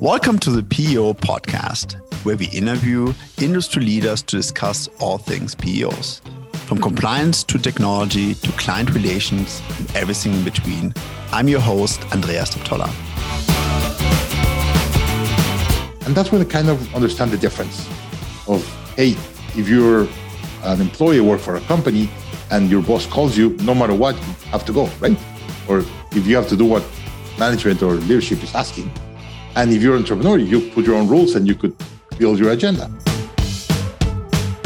Welcome to the PEO podcast, where we interview industry leaders to discuss all things PEOs, from compliance to technology to client relations and everything in between. I'm your host, Andreas Deptola. And that's when I kind of understand the difference of, hey, if you're an employee work for a company and your boss calls you, no matter what, you have to go, right? Or if you have to do what management or leadership is asking, and if you're an entrepreneur, you put your own rules and you could build your agenda.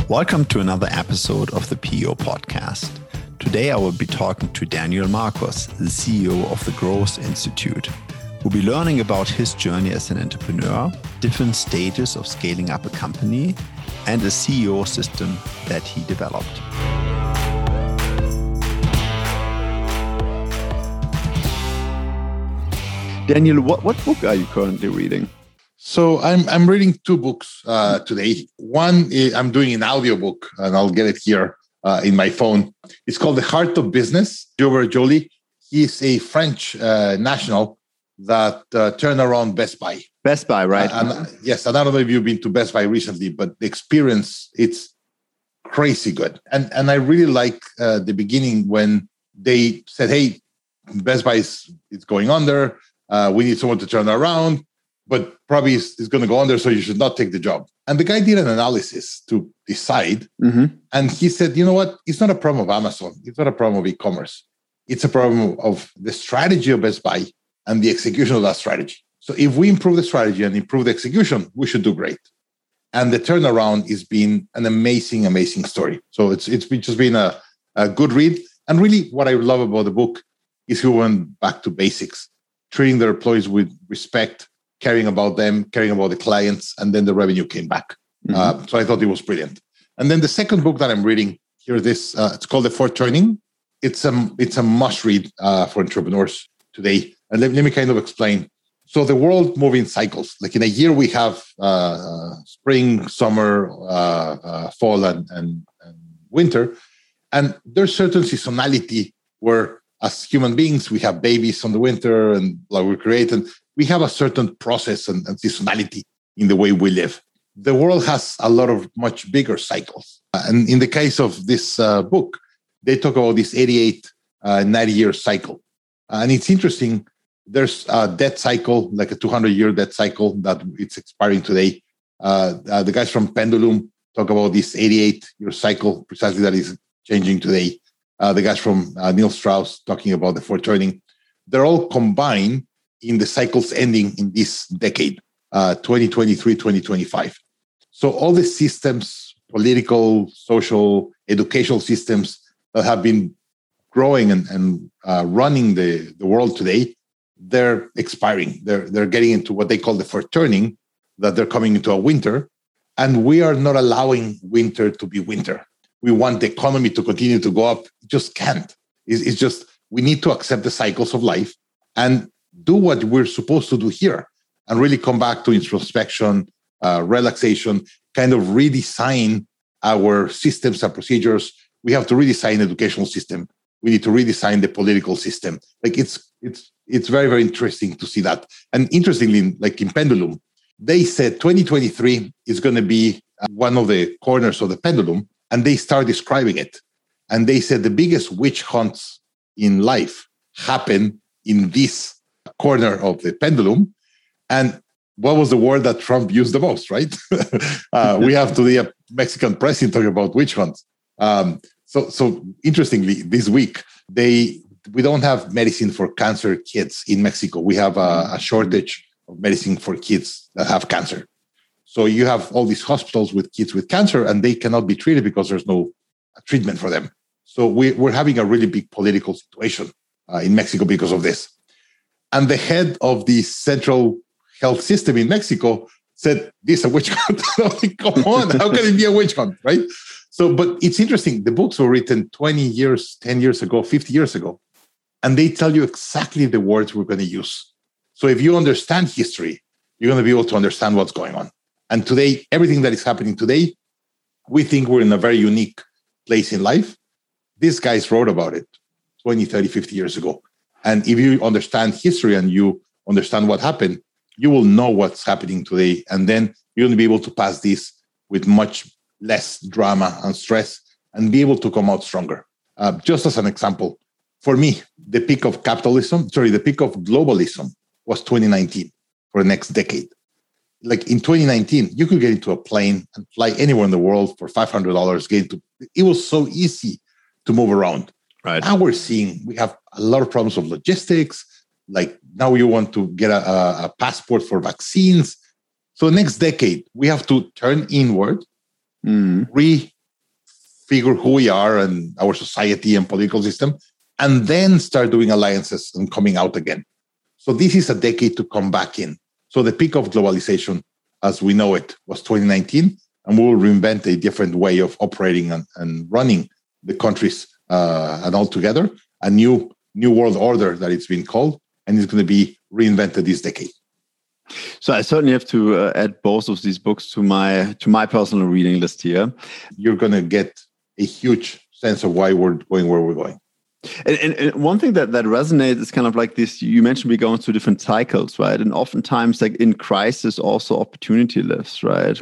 Welcome to another episode of the PEO podcast. Today I will be talking to Daniel Marcos, the CEO of the Growth Institute. We'll be learning about his journey as an entrepreneur, different stages of scaling up a company, and a CEO system that he developed. Daniel, what, what book are you currently reading? So I'm I'm reading two books uh, today. One I'm doing an audiobook, and I'll get it here uh, in my phone. It's called The Heart of Business. Hubert Joly. He's a French uh, national that uh, turned around Best Buy. Best Buy, right? and yes, and I don't know if you've been to Best Buy recently, but the experience it's crazy good. And and I really like uh, the beginning when they said, "Hey, Best Buy is, is going under uh, we need someone to turn around, but probably is, is going to go under, so you should not take the job. And the guy did an analysis to decide. Mm-hmm. And he said, you know what? It's not a problem of Amazon. It's not a problem of e commerce. It's a problem of the strategy of Best Buy and the execution of that strategy. So if we improve the strategy and improve the execution, we should do great. And the turnaround has been an amazing, amazing story. So it's it's just been a, a good read. And really, what I love about the book is he went back to basics treating their employees with respect, caring about them, caring about the clients, and then the revenue came back. Mm-hmm. Uh, so I thought it was brilliant. And then the second book that I'm reading here, this uh, it's called The Fourth Turning. It's a it's a must read uh, for entrepreneurs today. And let, let, me kind of explain. So the world moving cycles. Like in a year, we have uh, spring, summer, uh, uh, fall, and, and, and winter, and there's certain seasonality where as human beings, we have babies on the winter and like we create, and we have a certain process and, and seasonality in the way we live. The world has a lot of much bigger cycles. And in the case of this uh, book, they talk about this 88, uh, 90 year cycle. And it's interesting. There's a debt cycle, like a 200 year debt cycle that it's expiring today. Uh, uh, the guys from Pendulum talk about this 88 year cycle precisely that is changing today uh, the guys from uh, Neil Strauss talking about the fourth turning, they're all combined in the cycles ending in this decade, uh, 2023, 2025. So all the systems, political, social, educational systems that have been growing and, and uh, running the, the world today, they're expiring. They're, they're getting into what they call the fourth turning, that they're coming into a winter. And we are not allowing winter to be winter we want the economy to continue to go up. Just can't. It's, it's just we need to accept the cycles of life and do what we're supposed to do here and really come back to introspection, uh, relaxation, kind of redesign our systems and procedures. We have to redesign educational system. We need to redesign the political system. Like it's it's it's very very interesting to see that. And interestingly, like in Pendulum, they said 2023 is going to be one of the corners of the pendulum and they start describing it. And they said the biggest witch hunts in life happen in this corner of the pendulum. And what was the word that Trump used the most, right? uh, we have today a Mexican president talking about witch hunts. Um, so, so interestingly, this week they we don't have medicine for cancer kids in Mexico. We have a, a shortage of medicine for kids that have cancer. So you have all these hospitals with kids with cancer, and they cannot be treated because there's no treatment for them. So we, are having a really big political situation uh, in Mexico because of this. And the head of the central health system in Mexico said, "This is a witch hunt." like, Come on, how can it be a witch hunt, right? So, but it's interesting. The books were written 20 years, 10 years ago, 50 years ago, and they tell you exactly the words we're going to use. So, if you understand history, you're going to be able to understand what's going on. And today, everything that is happening today, we think we're in a very unique place in life. These guys wrote about it 20, 30, 50 years ago. And if you understand history and you understand what happened, you will know what's happening today. And then to be able to pass this with much less drama and stress and be able to come out stronger. Uh, just as an example, for me, the peak of capitalism, sorry, the peak of globalism was 2019 for the next decade. Like in 2019, you could get into a plane and fly anywhere in the world for $500. Get into, it was so easy to move around. Right. Now we're seeing we have a lot of problems of logistics. Like now you want to get a, a passport for vaccines. So next decade, we have to turn inward, mm. refigure who we are and our society and political system, and then start doing alliances and coming out again. So this is a decade to come back in. So the peak of globalization, as we know it, was 2019, and we will reinvent a different way of operating and, and running the countries uh, and altogether a new new world order that it's been called, and it's going to be reinvented this decade. So I certainly have to uh, add both of these books to my to my personal reading list here. You're going to get a huge sense of why we're going where we're going. And, and, and, one thing that, that resonates is kind of like this you mentioned we go into different cycles right and oftentimes like in crisis also opportunity lives right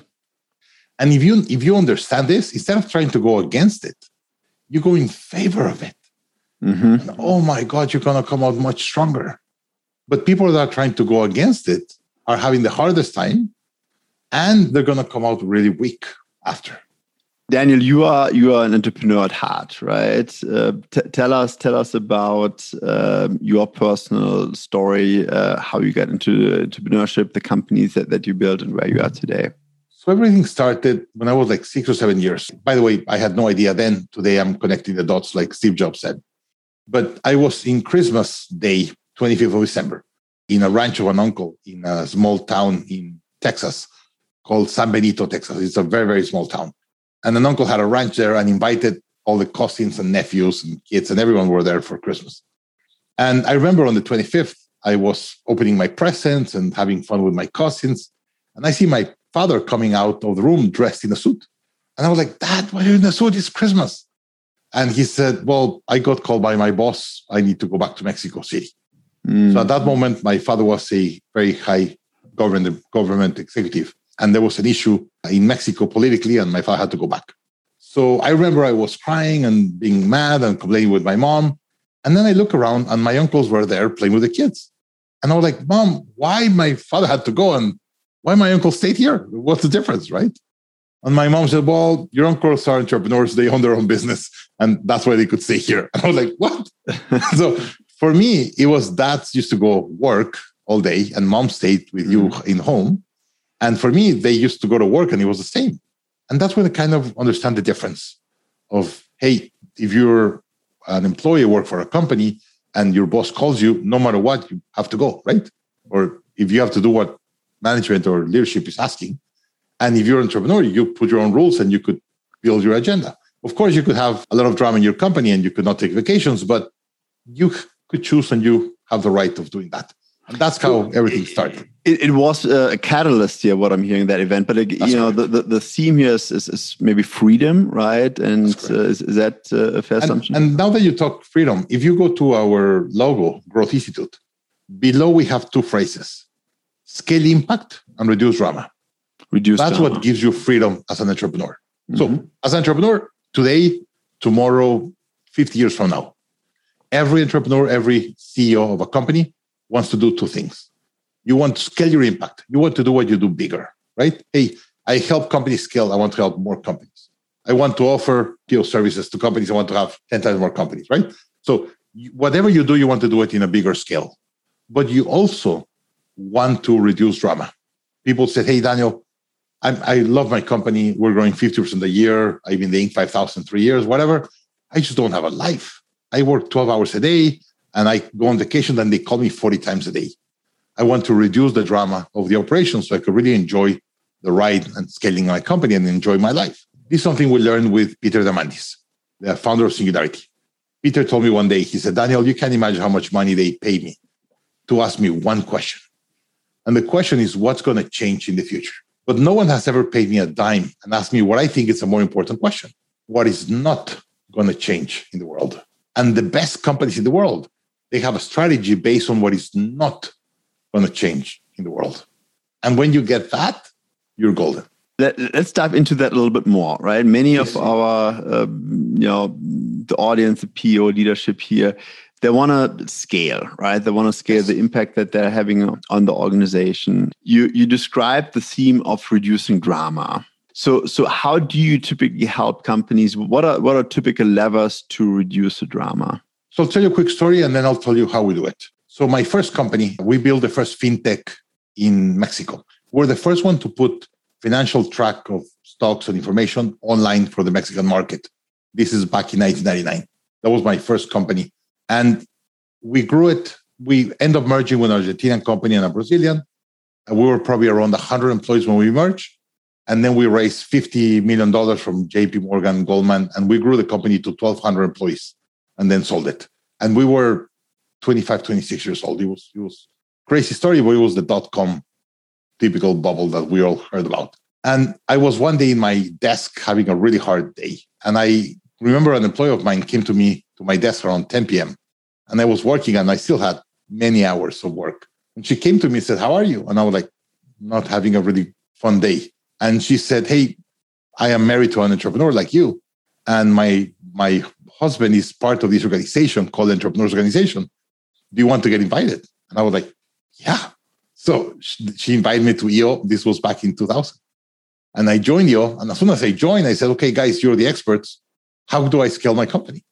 and if you if you understand this instead of trying to go against it you go in favor of it mm-hmm. oh my god you're going to come out much stronger but people that are trying to go against it are having the hardest time and they're going to come out really weak after Daniel, you are you are an entrepreneur at heart, right? Uh, tell us tell us about uh, your personal story, uh, how you got into entrepreneurship, the companies that, that you built, and where you are today. Everything started when I was like six or seven years. By the way, I had no idea then. Today I'm connecting the dots, like Steve Jobs said. But I was in Christmas Day, 25th of December, in a ranch of an uncle in a small town in Texas called San Benito, Texas. It's a very very small town and an uncle had a ranch there and invited all the cousins and nephews and kids, and everyone were there for Christmas. And I remember on the 25th, I was opening my presents and having fun with my cousins. And I see my father coming out of the room dressed in a suit. And I was like, Dad, why are you in a suit? It's Christmas. And he said, Well, I got called by my boss. I need to go back to Mexico City. Mm. So at that moment, my father was a very high government, government executive and there was an issue in Mexico politically, and my father had to go back. So I remember I was crying and being mad and complaining with my mom. And then I look around, and my uncles were there playing with the kids. And I was like, Mom, why my father had to go and why my uncle stayed here? What's the difference, right? And my mom said, Well, your uncles are entrepreneurs, they own their own business, and that's why they could stay here. And I was like, What? so for me, it was dad used to go work all day, and mom stayed with you mm-hmm. in home. And for me, they used to go to work and it was the same. And that's when I kind of understand the difference of, hey, if you're an employee, work for a company, and your boss calls you, no matter what, you have to go, right? Or if you have to do what management or leadership is asking. And if you're an entrepreneur, you put your own rules and you could build your agenda. Of course, you could have a lot of drama in your company and you could not take vacations, but you could choose and you have the right of doing that. And that's how everything started. It, it, was a catalyst here, what I'm hearing that event. But you know, the, the, the, theme here is, is, is, maybe freedom, right? And uh, is, is, that a fair and, assumption? And now that you talk freedom, if you go to our logo, Growth Institute, below we have two phrases: scale impact and reduce drama. Reduce. That's drama. what gives you freedom as an entrepreneur. Mm-hmm. So, as an entrepreneur, today, tomorrow, 50 years from now, every entrepreneur, every CEO of a company wants to do two things. You want to scale your impact. You want to do what you do bigger, right? Hey, I help companies scale. I want to help more companies. I want to offer PO services to companies. I want to have 10 times more companies, right? So whatever you do, you want to do it in a bigger scale. But you also want to reduce drama. People said, hey, Daniel, I, I love my company. We're growing 50% a year. I've been doing 5,000 three years, whatever. I just don't have a life. I work 12 hours a day and I go on vacation, then they call me 40 times a day. I want to reduce the drama of the operation so I could really enjoy the ride and scaling my company and enjoy my life. This is something we learned with Peter Diamandis, the founder of Singularity. Peter told me one day, he said, Daniel, you can't imagine how much money they pay me to ask me one question. And the question is, what's going to change in the future? But no one has ever paid me a dime and asked me what I think is a more important question. What is not going to change in the world? And the best companies in the world they have a strategy based on what is not going to change in the world. And when you get that, you're golden. Let, us dive into that a little bit more, right? Many yes. of our, uh, you know, the audience, the PO leadership here, they want to scale, right? They want to scale yes. the impact that they're having on the organization. You you described the theme of reducing drama. So so how do you typically help companies? What are what are typical levers to reduce the drama? So I'll tell you a quick story and then I'll tell you how we do it. So my first company, we built the first fintech in Mexico. We're the first one to put financial track of stocks and information online for the Mexican market. This is back in 1999. That was my first company. And we grew it. We end up merging with an Argentinian company and a Brazilian. And we were probably around 100 employees when we merged. And then we raised $50 million from JP Morgan, Goldman, and we grew the company to 1,200 employees and then sold it. And we were 25, 26 years old. It was, it was crazy story, but it was the dot com typical bubble that we all heard about. And I was one day in my desk having a really hard day. And I remember an employee of mine came to me to my desk around 10 p.m. And I was working and I still had many hours of work. And she came to me and said, How are you? And I was like, Not having a really fun day. And she said, Hey, I am married to an entrepreneur like you. And my my husband is part of this organization called Entrepreneurs Organization. Do you want to get invited? And I was like, Yeah. So she invited me to EO. This was back in 2000. And I joined EO. And as soon as I joined, I said, okay, guys, you're the experts. How do I scale my company?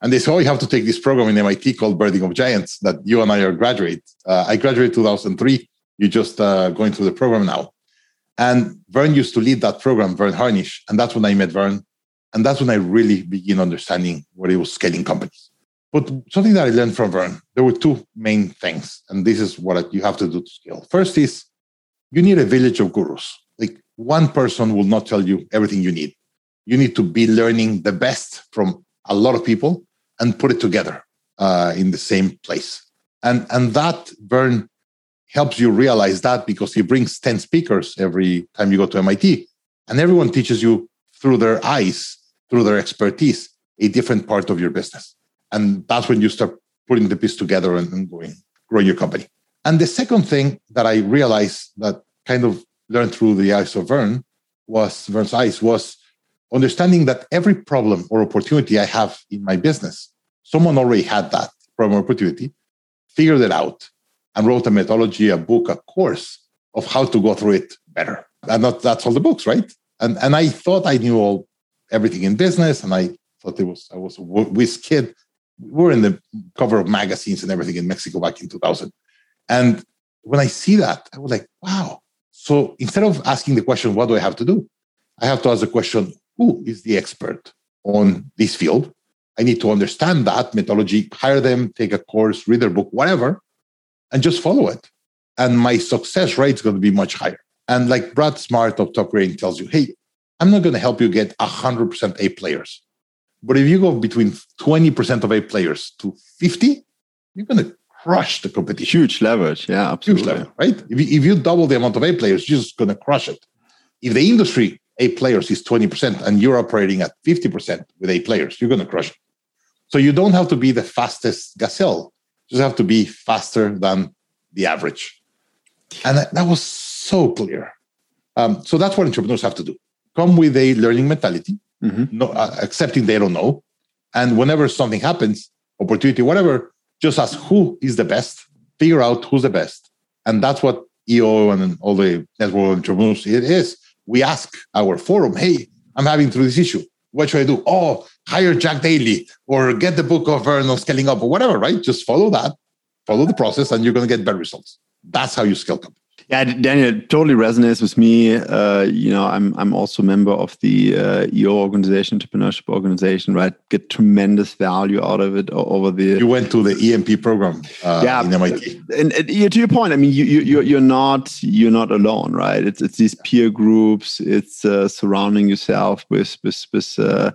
And they said, oh, you have to take this program in MIT called Birthing of Giants that you and I are graduate. Uh, I graduated 2003. You're just uh, going through the program now. And Verne used to lead that program, Verne Harnish. And that's when I met Verne. And that's when I really began understanding what it was scaling companies. But something that I learned from Verne, there were two main things, and this is what you have to do to scale. First is you need a village of gurus. Like one person will not tell you everything you need. You need to be learning the best from a lot of people and put it together uh, in the same place. And and that Verne helps you realize that because he brings 10 speakers every time you go to MIT, and everyone teaches you through their eyes, through their expertise, a different part of your business. And that's when you start putting the piece together and, and going, growing your company. And the second thing that I realized that kind of learned through the eyes of Verne was Verne's eyes was understanding that every problem or opportunity I have in my business, someone already had that problem or opportunity, figured it out, and wrote a methodology, a book, a course of how to go through it better. And that, that's all the books, right? And and I thought I knew all everything in business, and I thought it was I was a whiz kid we were in the cover of magazines and everything in Mexico back in 2000. And when I see that, I was like, wow. So instead of asking the question, what do I have to do? I have to ask the question, who is the expert on this field? I need to understand that methodology, hire them, take a course, read their book, whatever, and just follow it. And my success rate is going to be much higher. And like Brad Smart of Topgrading tells you, hey, I'm not going to help you get 100% A players. But if you go between 20% of A players to 50, you're going to crush the competition. Huge leverage. Yeah, absolutely. Huge leverage, right? If you, if you double the amount of A players, you're just going to crush it. If the industry A players is 20% and you're operating at 50% with A players, you're going to crush it. So you don't have to be the fastest gazelle. You just have to be faster than the average. And that, that was so clear. Um, so that's what entrepreneurs have to do. Come with a learning mentality mm-hmm. no, uh, accepting they don't know. And whenever something happens, opportunity, whatever, just ask who is the best, figure out who's the best. And that's what EO and all the network entrepreneurs it is. We ask our forum, hey, I'm having through this issue. What should I do? Oh, hire Jack Daly or get the book of Vernon scaling up or whatever, right? Just follow that, follow the process, and you're going to get better results. That's how you scale company. Yeah, Daniel totally resonates with me. Uh, you know, I'm I'm also a member of the uh, EO organization, entrepreneurship organization. Right, get tremendous value out of it over the. You went to the EMP program, uh, yeah, in MIT. And, and, to your point, I mean, you you you're not you're not alone, right? It's it's these peer groups. It's uh, surrounding yourself with with with uh,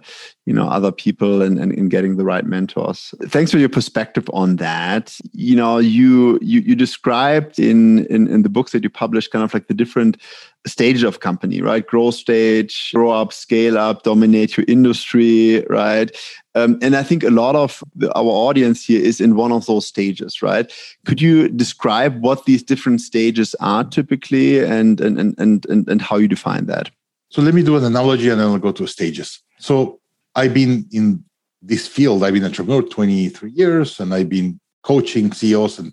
you know other people and, and, and getting the right mentors. Thanks for your perspective on that. You know you you, you described in, in in the books that you published kind of like the different stages of company right? Growth stage grow up scale up dominate your industry right? Um, and i think a lot of the, our audience here is in one of those stages right? Could you describe what these different stages are typically and and and and, and how you define that? So let me do an analogy and then I'll go to stages. So I've been in this field, I've been an entrepreneur 23 years, and I've been coaching CEOs and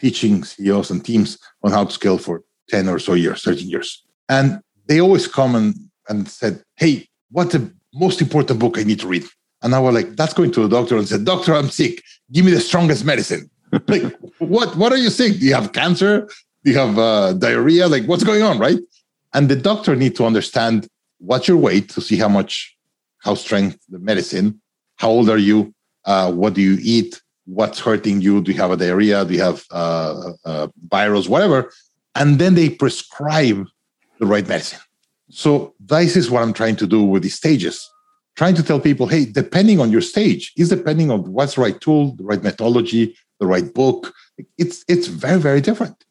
teaching CEOs and teams on how to scale for 10 or so years, 13 years. And they always come and, and said, Hey, what's the most important book I need to read? And I was like, that's going to the doctor and said, Doctor, I'm sick. Give me the strongest medicine. like, what what are you sick? Do you have cancer? Do you have uh, diarrhea? Like, what's going on, right? And the doctor need to understand what's your weight to see how much, how strength the medicine, how old are you, uh, what do you eat, what's hurting you, do you have a diarrhea, do you have uh, uh, virus, whatever. And then they prescribe the right medicine. So this is what I'm trying to do with these stages. Trying to tell people, hey, depending on your stage, is depending on what's the right tool, the right methodology, the right book. It's it's very, very different.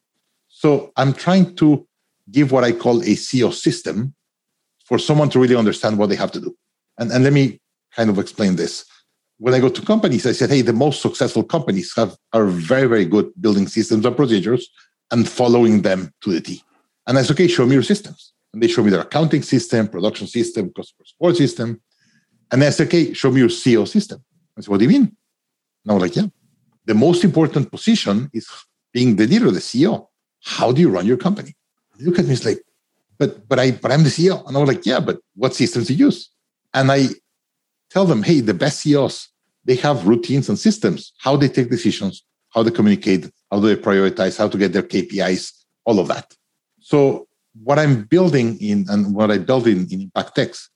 So I'm trying to give what I call a CEO system for someone to really understand what they have to do. And, and let me kind of explain this. When I go to companies, I said, hey, the most successful companies have are very, very good building systems and procedures and following them to the T. And I said, okay, show me your systems. And they show me their accounting system, production system, customer support system. And I said, okay, show me your CEO system. I said, what do you mean? And I was like, yeah, the most important position is being the leader, the CEO. How do you run your company? look at me, it's like, but but I but I'm the CEO. And I was like, yeah, but what systems do you use? And I tell them, hey, the best CEOs, they have routines and systems, how they take decisions, how they communicate, how do they prioritize, how to get their KPIs, all of that. So what I'm building in and what I build in, in ImpactX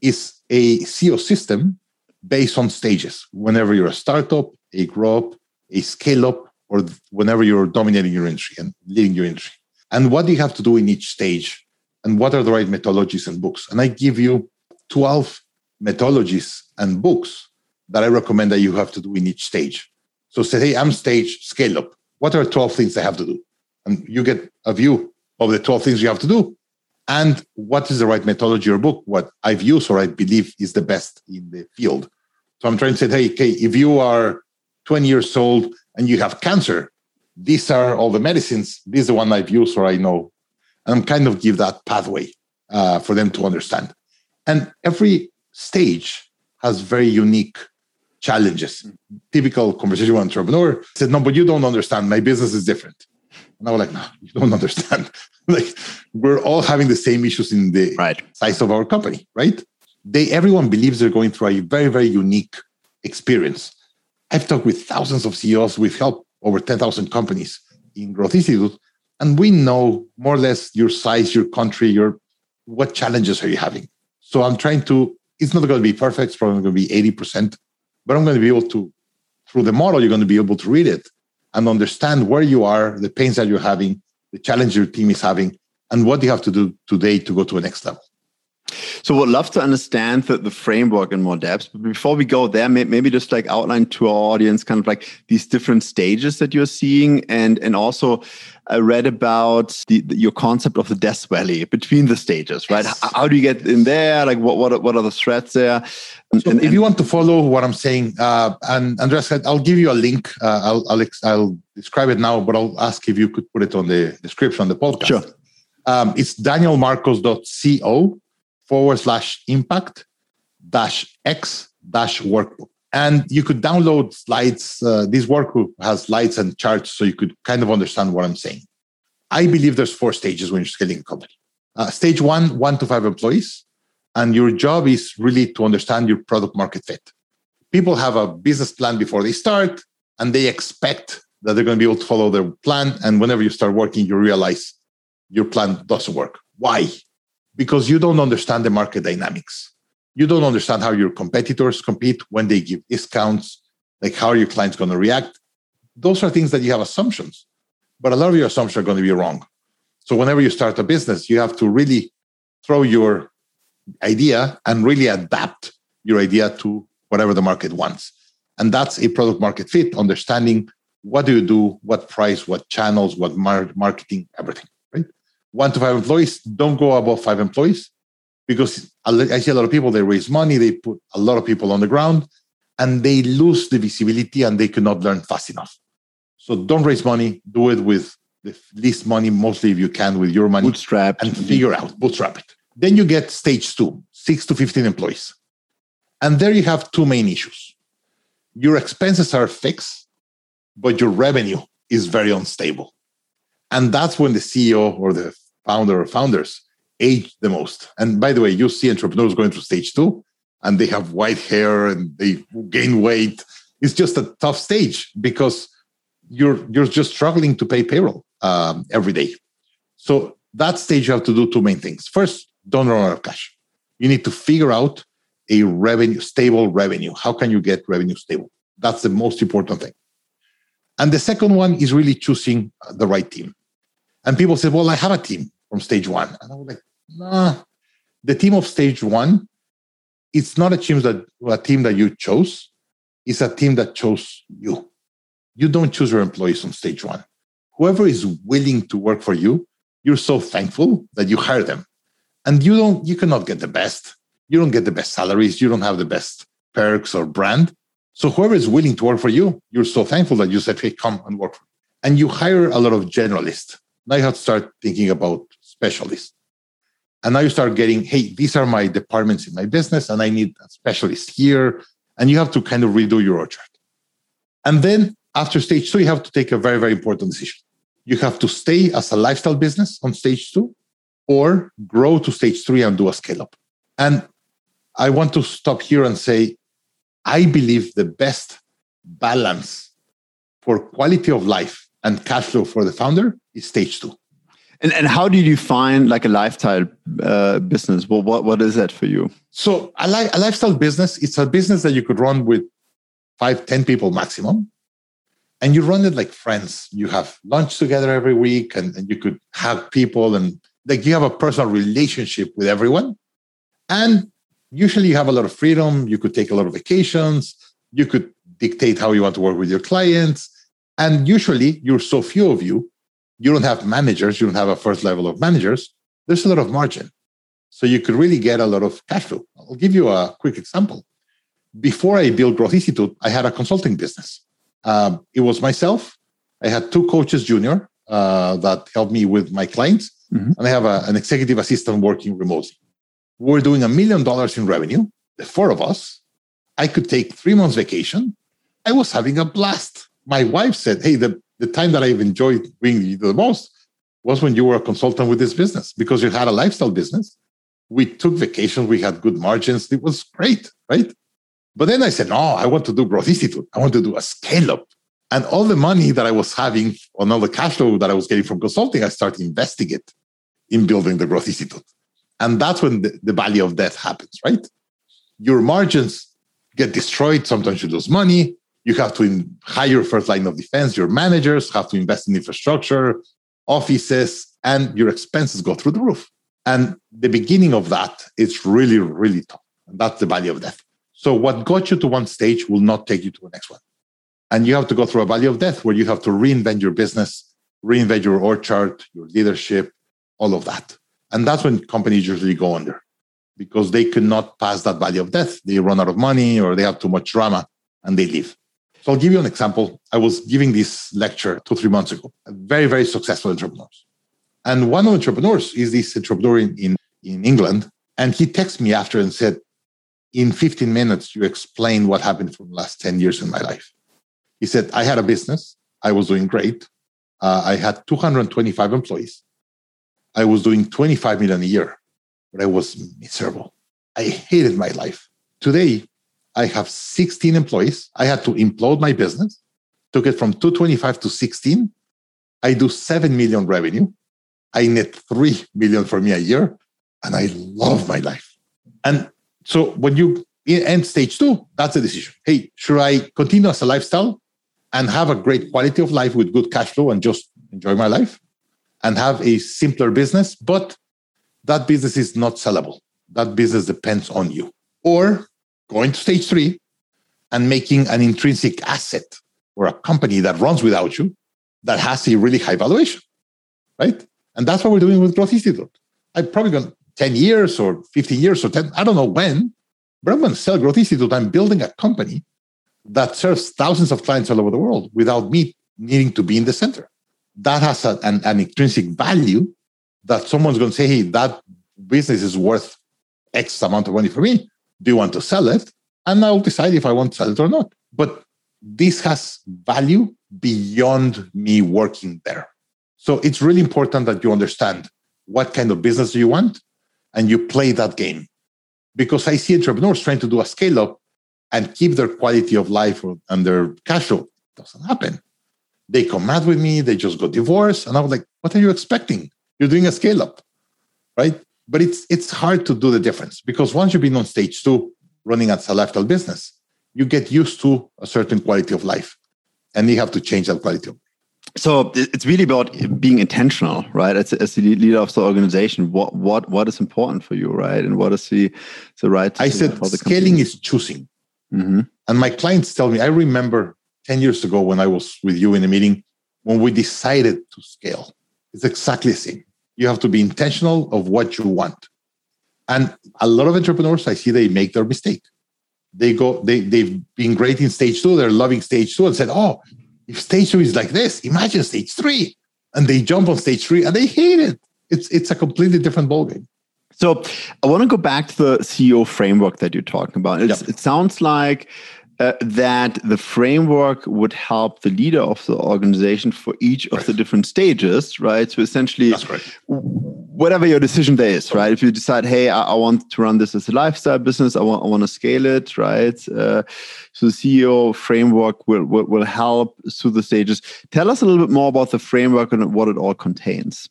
is a CEO system based on stages. Whenever you're a startup, a grow up, a scale up, or whenever you're dominating your industry and leading your industry and what do you have to do in each stage and what are the right methodologies and books and i give you 12 methodologies and books that i recommend that you have to do in each stage so say hey i'm stage scale up what are 12 things i have to do and you get a view of the 12 things you have to do and what is the right methodology or book what i've used or i believe is the best in the field so i'm trying to say hey okay if you are 20 years old and you have cancer these are all the medicines. This is the one I've used or I know. And I'm kind of give that pathway uh, for them to understand. And every stage has very unique challenges. Mm-hmm. Typical conversation with entrepreneur said, no, but you don't understand. My business is different. And I was like, no, you don't understand. like we're all having the same issues in the right. size of our company, right? They everyone believes they're going through a very, very unique experience. I've talked with thousands of CEOs. We've helped over 10,000 companies in Growth Institute. And we know more or less your size, your country, your what challenges are you having. So I'm trying to, it's not going to be perfect, it's probably going to be 80%, but I'm going to be able to, through the model, you're going to be able to read it and understand where you are, the pains that you're having, the challenge your team is having, and what you have to do today to go to the next level. So would love to understand the, the framework in more depth. But before we go there, maybe just like outline to our audience kind of like these different stages that you're seeing. And, and also I read about the, the, your concept of the death valley between the stages, right? Yes. How, how, do you get in there? Like what, what, what are the threats there? And, so and, if you want to follow what I'm saying, uh, and Andreas, I'll give you a link. Uh, I'll, I'll, I'll describe it now, but I'll ask if you could put it on the description on the podcast. Sure. Um, it's danielmarcos.co forward slash impact dash X dash workbook. And you could download slides. Uh, this workbook has slides and charts so you could kind of understand what I'm saying. I believe there's four stages when you're scaling a company. Uh, stage one, one to five employees. And your job is really to understand your product market fit. People have a business plan before they start, and they expect that they're going to be able to follow their plan. And whenever you start working, you realize your plan doesn't work. Why? Because you don't understand the market dynamics. You don't understand how your competitors compete when they give discounts, like how your clients going to react. Those are things that you have assumptions, but a lot of your assumptions are going to be wrong. So whenever you start a business, you have to really throw your idea and really adapt your idea to whatever the market wants. And that's a product market fit, understanding what do you do, what price, what channels, what mar- marketing, everything? One to five employees, don't go above five employees because I see a lot of people, they raise money, they put a lot of people on the ground and they lose the visibility and they cannot learn fast enough. So don't raise money, do it with the least money, mostly if you can with your money. Bootstrap. And figure out, bootstrap it. Then you get stage two, six to 15 employees. And there you have two main issues. Your expenses are fixed, but your revenue is very unstable. And that's when the CEO or the founder or founders age the most. And by the way, you see entrepreneurs going through stage two and they have white hair and they gain weight. It's just a tough stage because you're you're just struggling to pay payroll um, every day. So that stage you have to do two main things. First, don't run out of cash. You need to figure out a revenue stable revenue. How can you get revenue stable? That's the most important thing. And the second one is really choosing the right team. And people say, "Well, I have a team from stage one," and I was like, "Nah." The team of stage one, it's not a team that a team that you chose. It's a team that chose you. You don't choose your employees on stage one. Whoever is willing to work for you, you're so thankful that you hire them. And you don't, you cannot get the best. You don't get the best salaries. You don't have the best perks or brand. So whoever is willing to work for you, you're so thankful that you said, hey, come and work. And you hire a lot of generalists. Now you have to start thinking about specialists. And now you start getting, hey, these are my departments in my business, and I need a specialist here. And you have to kind of redo your org chart. And then after stage two, you have to take a very, very important decision. You have to stay as a lifestyle business on stage two or grow to stage three and do a scale up. And I want to stop here and say, I believe the best balance for quality of life and cash flow for the founder is stage two. And, and how did you find like a lifestyle uh, business? Well, what, what is that for you? So a, li- a lifestyle business, it's a business that you could run with five, ten people maximum and you run it like friends. You have lunch together every week, and, and you could have people, and like you have a personal relationship with everyone. And usually, you have a lot of freedom. You could take a lot of vacations. You could dictate how you want to work with your clients. And usually, you're so few of you, you don't have managers. You don't have a first level of managers. There's a lot of margin. So you could really get a lot of cash flow. I'll give you a quick example. Before I built Growth Institute, I had a consulting business um, it was myself. I had two coaches junior uh, that helped me with my clients, mm-hmm. and I have a, an executive assistant working remotely. We're doing a million dollars in revenue, the four of us. I could take three months vacation. I was having a blast. My wife said, Hey, the, the time that I've enjoyed being the most was when you were a consultant with this business because you had a lifestyle business. We took vacations, we had good margins. It was great, right? But then I said, no, I want to do Growth Institute. I want to do a scale up. And all the money that I was having on all the cash flow that I was getting from consulting, I started investing it in building the Growth Institute. And that's when the, the valley of death happens, right? Your margins get destroyed. Sometimes you lose money. You have to hire first line of defense. Your managers have to invest in infrastructure, offices, and your expenses go through the roof. And the beginning of that is really, really tough. And that's the valley of death. So what got you to one stage will not take you to the next one. And you have to go through a valley of death where you have to reinvent your business, reinvent your org chart, your leadership, all of that. And that's when companies usually go under because they cannot pass that valley of death. They run out of money or they have too much drama and they leave. So I'll give you an example. I was giving this lecture two, three months ago, very, very successful entrepreneurs. And one of the entrepreneurs is this entrepreneur in, in, in England. And he texted me after and said, in 15 minutes, you explain what happened for the last 10 years in my life. He said, I had a business. I was doing great. Uh, I had 225 employees. I was doing 25 million a year, but I was miserable. I hated my life. Today, I have 16 employees. I had to implode my business, took it from 225 to 16. I do 7 million revenue. I net 3 million for me a year, and I love my life. And so when you end stage two, that's a decision. Hey, should I continue as a lifestyle and have a great quality of life with good cash flow and just enjoy my life and have a simpler business? But that business is not sellable. That business depends on you. Or going to stage three and making an intrinsic asset or a company that runs without you that has a really high valuation, right? And that's what we're doing with Growth Institute. I've probably gone 10 years or 15 years or 10, I don't know when, but I'm going to sell Growth Institute. I'm building a company that serves thousands of clients all over the world without me needing to be in the center. That has a, an, an intrinsic value that someone's going to say, hey, that business is worth X amount of money for me. Do you want to sell it? And I'll decide if I want to sell it or not. But this has value beyond me working there. So it's really important that you understand what kind of business you want and you play that game. Because I see entrepreneurs trying to do a scale up and keep their quality of life and their cash flow. Doesn't happen. They come mad with me, they just got divorced. And I was like, what are you expecting? You're doing a scale up, right? But it's it's hard to do the difference because once you've been on stage two running a lifestyle business, you get used to a certain quality of life. And you have to change that quality of so it's really about being intentional right? As, as the leader of the organization what what what is important for you right? And what is the the right i said scaling is choosing. Mm-hmm. and my clients tell me i remember 10 years ago when i was with you in a meeting when we decided to scale. It's exactly the same you have to be intentional of what you want and a lot of entrepreneurs i see they make their mistake they go they, they've been great in stage two they're loving stage two and said oh if stage two is like this, imagine stage three. And they jump on stage three and they hate it. It's it's a completely different ballgame. So I want to go back to the CEO framework that you're talking about. Yep. It sounds like uh, that the framework would help the leader of the organization for each of the different stages, right? So essentially, whatever your decision there is, right? If you decide, hey, I, I, want to run this as a lifestyle business, I want, I want to scale it, right? Uh, so the CEO framework will, will, will help through the stages. Tell us a little bit more about the framework and what it all contains.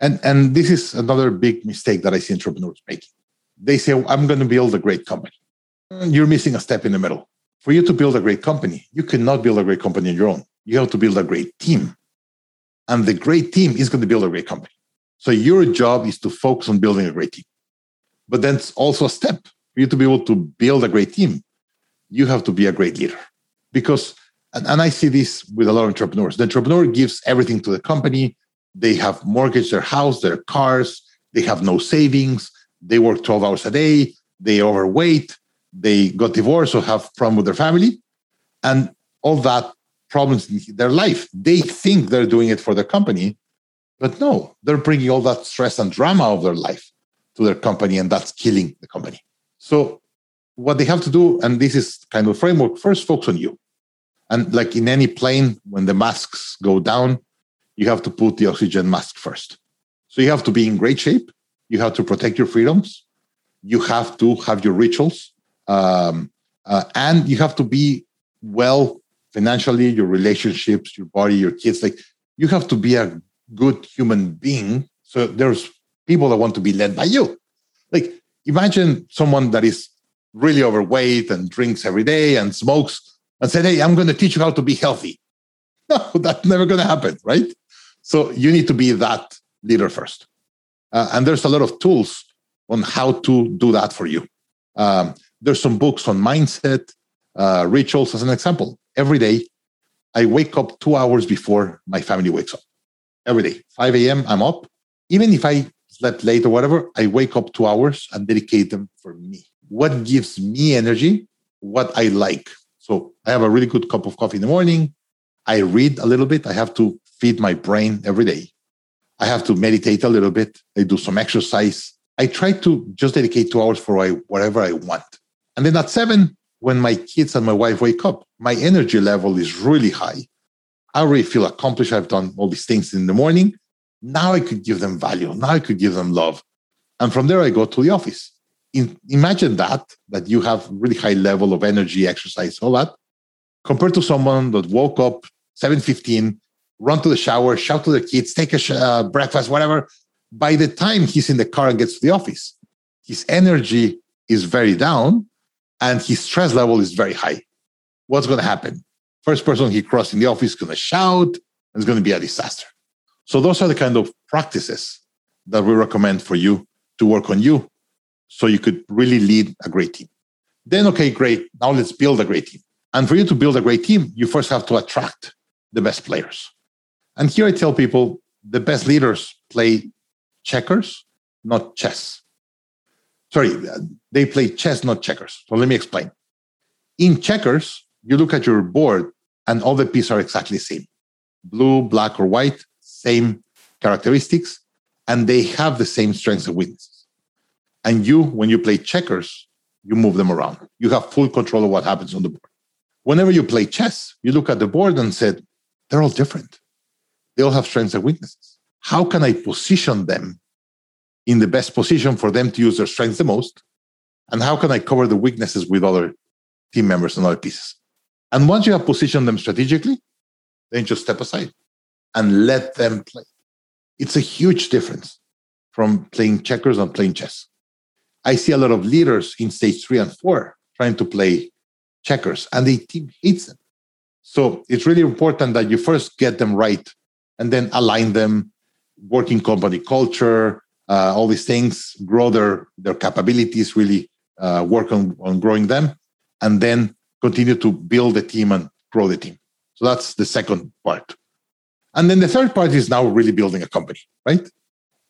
And and this is another big mistake that I see entrepreneurs making. They say, I'm going to build a great company. You're missing a step in the middle for you to build a great company, you cannot build a great company on your own. You have to build a great team. And the great team is going to build a great company. So your job is to focus on building a great team. But then it's also a step for you to be able to build a great team. You have to be a great leader. Because, and, and I see this with a lot of entrepreneurs. The entrepreneur gives everything to the company. They have mortgaged their house, their cars. They have no savings. They work 12 hours a day. They overweight they got divorced or have problem with their family and all that problems in their life. They think they're doing it for their company but no they're bringing all that stress and drama of their life to their company and that's killing the company. So what they have to do and this is kind of framework first focus on you. And like in any plane when the masks go down you have to put the oxygen mask first. So you have to be in great shape. You have to protect your freedoms. You have to have your rituals um, uh, and you have to be well financially your relationships your body your kids like you have to be a good human being. So there's people that want to be led by you. Like imagine someone that is really overweight and drinks every day and smokes and said hey i'm going to teach you how to be healthy. No that's never going to happen right? So you need to be that leader first. Uh, and there's a lot of tools on how to do that for you. Um, there's some books on mindset, uh, rituals, as an example. Every day, I wake up two hours before my family wakes up. Every day, 5 a.m., I'm up. Even if I slept late or whatever, I wake up two hours and dedicate them for me. What gives me energy? What I like. So I have a really good cup of coffee in the morning. I read a little bit. I have to feed my brain every day. I have to meditate a little bit. I do some exercise. I try to just dedicate two hours for whatever I want. And then at seven, when my kids and my wife wake up, my energy level is really high. I already feel accomplished. I've done all these things in the morning. Now I could give them value. Now I could give them love. And from there, I go to the office. In, imagine that, that you have really high level of energy, exercise, all that, compared to someone that woke up 7.15, run to the shower, shout to the kids, take a sh- uh, breakfast, whatever. By the time he's in the car and gets to the office, his energy is very down and his stress level is very high. What's going to happen? First person he crosses in the office is going to shout, and it's going to be a disaster. So those are the kind of practices that we recommend for you to work on you so you could really lead a great team. Then, okay, great. Now let's build a great team. And for you to build a great team, you first have to attract the best players. And here I tell people the best leaders play checkers, not chess. Sorry, they play chess, not checkers. So let me explain. In checkers, you look at your board and all the pieces are exactly the same blue, black, or white, same characteristics, and they have the same strengths and weaknesses. And you, when you play checkers, you move them around. You have full control of what happens on the board. Whenever you play chess, you look at the board and said, they're all different. They all have strengths and weaknesses. How can I position them in the best position for them to use their strengths the most? And how can I cover the weaknesses with other team members and other pieces? And once you have positioned them strategically, then just step aside and let them play. It's a huge difference from playing checkers and playing chess. I see a lot of leaders in stage three and four trying to play checkers, and the team hates them. So it's really important that you first get them right and then align them, working company culture, uh, all these things, grow their, their capabilities, really uh, work on, on growing them, and then continue to build the team and grow the team. So that's the second part. And then the third part is now really building a company, right?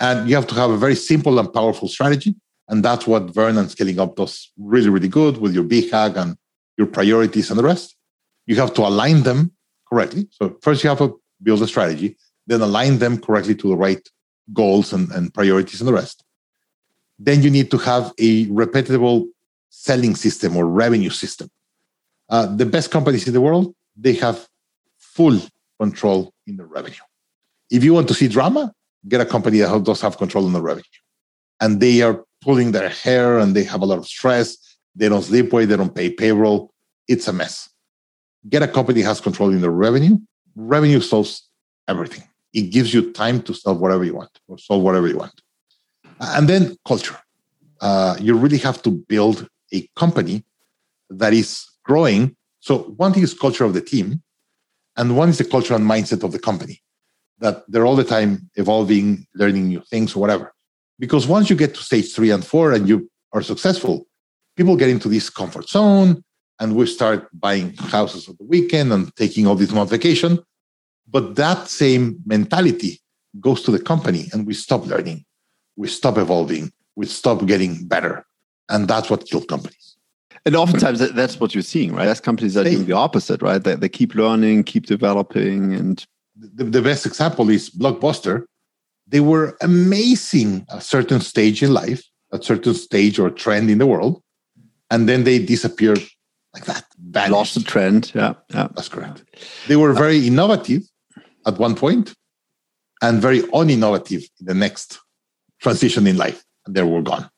And you have to have a very simple and powerful strategy. And that's what Verne and Scaling Up does really, really good with your BHAG and your priorities and the rest. You have to align them correctly. So first you have to build a strategy, then align them correctly to the right goals and, and priorities and the rest. Then you need to have a repeatable selling system or revenue system. Uh, the best companies in the world, they have full control in the revenue. If you want to see drama, get a company that does have control on the revenue. And they are pulling their hair and they have a lot of stress. They don't sleep well, they don't pay payroll. It's a mess. Get a company that has control in the revenue. Revenue solves everything. It gives you time to solve whatever you want or solve whatever you want. And then culture. Uh, you really have to build a company that is growing. So one thing is culture of the team, and one is the culture and mindset of the company that they're all the time evolving, learning new things or whatever. Because once you get to stage three and four and you are successful, people get into this comfort zone and we start buying houses on the weekend and taking all this on vacation. But that same mentality goes to the company and we stop learning, we stop evolving, we stop getting better. And that's what killed companies. And oftentimes that's what you're seeing, right? As companies are doing the opposite, right? They, they keep learning, keep developing. And the, the best example is Blockbuster. They were amazing at a certain stage in life, a certain stage or trend in the world. And then they disappeared like that. Vanished. Lost the trend. Yeah. Yeah. That's correct. They were very innovative at one point and very uninnovative in the next transition in life. And they were gone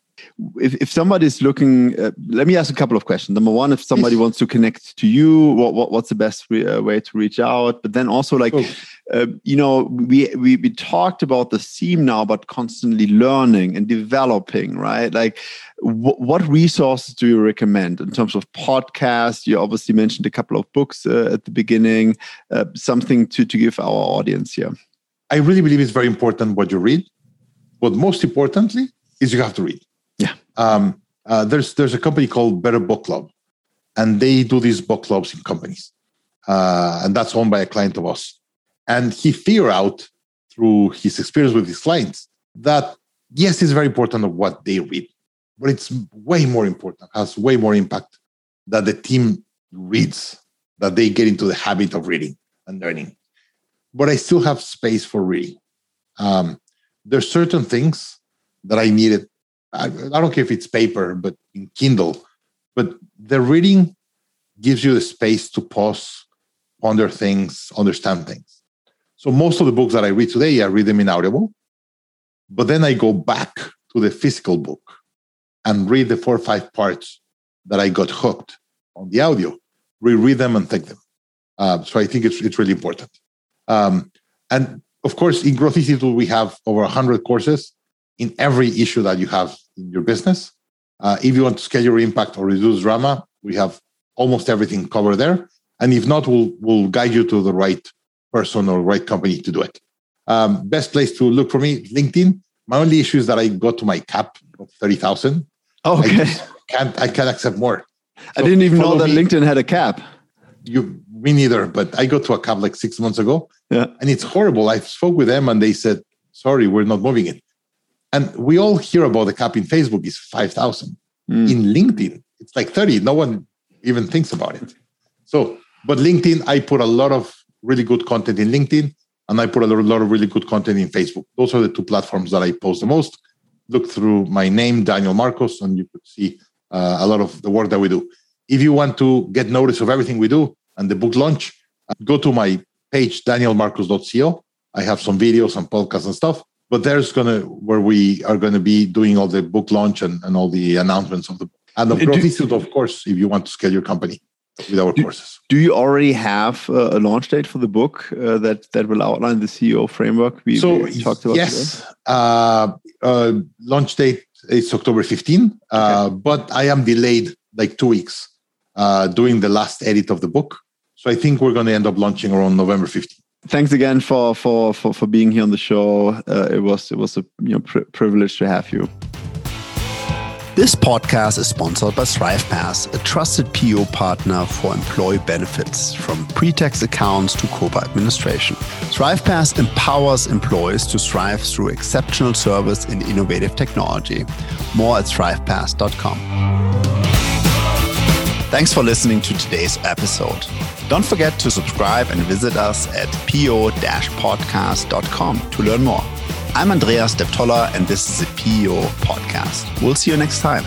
if, if somebody's looking, uh, let me ask a couple of questions. Number one, if somebody wants to connect to you, what, what what's the best re, uh, way to reach out? But then also, like, oh. Uh, you know, we, we we talked about the theme now, but constantly learning and developing, right? Like, wh what resources do you recommend in terms of podcasts? You obviously mentioned a couple of books uh, at the beginning. Uh, something to to give our audience here. I really believe it's very important what you read, but most importantly is you have to read yeah. Um, uh, there's there's a company called Better Book Club, and they do these book clubs in companies, uh, and that's owned by a client of us. And he figured out through his experience with his clients that yes, it's very important of what they read, but it's way more important, has way more impact that the team reads, that they get into the habit of reading and learning. But I still have space for reading. Um, there's certain things that I needed I, I don't care if it's paper, but in Kindle. But the reading gives you the space to pause, ponder things, understand things. So most of the books that I read today, I read them in Audible. But then I go back to the physical book and read the four or five parts that I got hooked on the audio, reread them and take them. Uh, so I think it's, it's really important. Um, and of course, in Growth Institute, we have over 100 courses in every issue that you have in your business. Uh, if you want to scale your impact or reduce drama, we have almost everything covered there. And if not, we'll, we'll guide you to the right person or right company to do it. Um, best place to look for me, LinkedIn. My only issue is that I got to my cap of 30,000. okay. I can't, I can't accept more. I didn't even know that me. LinkedIn had a cap. You, me neither. But I got to a cap like six months ago, yeah. and it's horrible. I spoke with them, and they said, "Sorry, we're not moving it." And we all hear about the cap in Facebook is five thousand. Mm. In LinkedIn, it's like thirty. No one even thinks about it. So, but LinkedIn, I put a lot of really good content in LinkedIn, and I put a lot of really good content in Facebook. Those are the two platforms that I post the most. Look through my name, Daniel Marcos, and you could see uh, a lot of the work that we do. If you want to get notice of everything we do and the book launch, uh, go to my page, danielmarcos.co. I have some videos and podcasts and stuff. But there's gonna where we are gonna be doing all the book launch and, and all the announcements of the book. And of Growth Institute, of course, if you want to scale your company with our do, courses. Do you already have a launch date for the book uh, that that will outline the CEO framework we, so, we talked about? Yes, uh, uh, launch date is October 15, uh, okay. but I am delayed like two weeks uh, doing the last edit of the book. So I think we're going to end up launching around November 15 thanks again for for for, for being here on the show. Uh, it was it was a you know, pri privilege to have you. This podcast is sponsored by ThrivePass, a trusted PEO partner for employee benefits, from pre-tax accounts to COBRA administration. ThrivePass empowers employees to thrive through exceptional service and innovative technology. More at thrivepass.com. Thanks for listening to today's episode. Don't forget to subscribe and visit us at po-podcast.com to learn more. I'm Andreas Deptoller, and this is the PEO Podcast. We'll see you next time.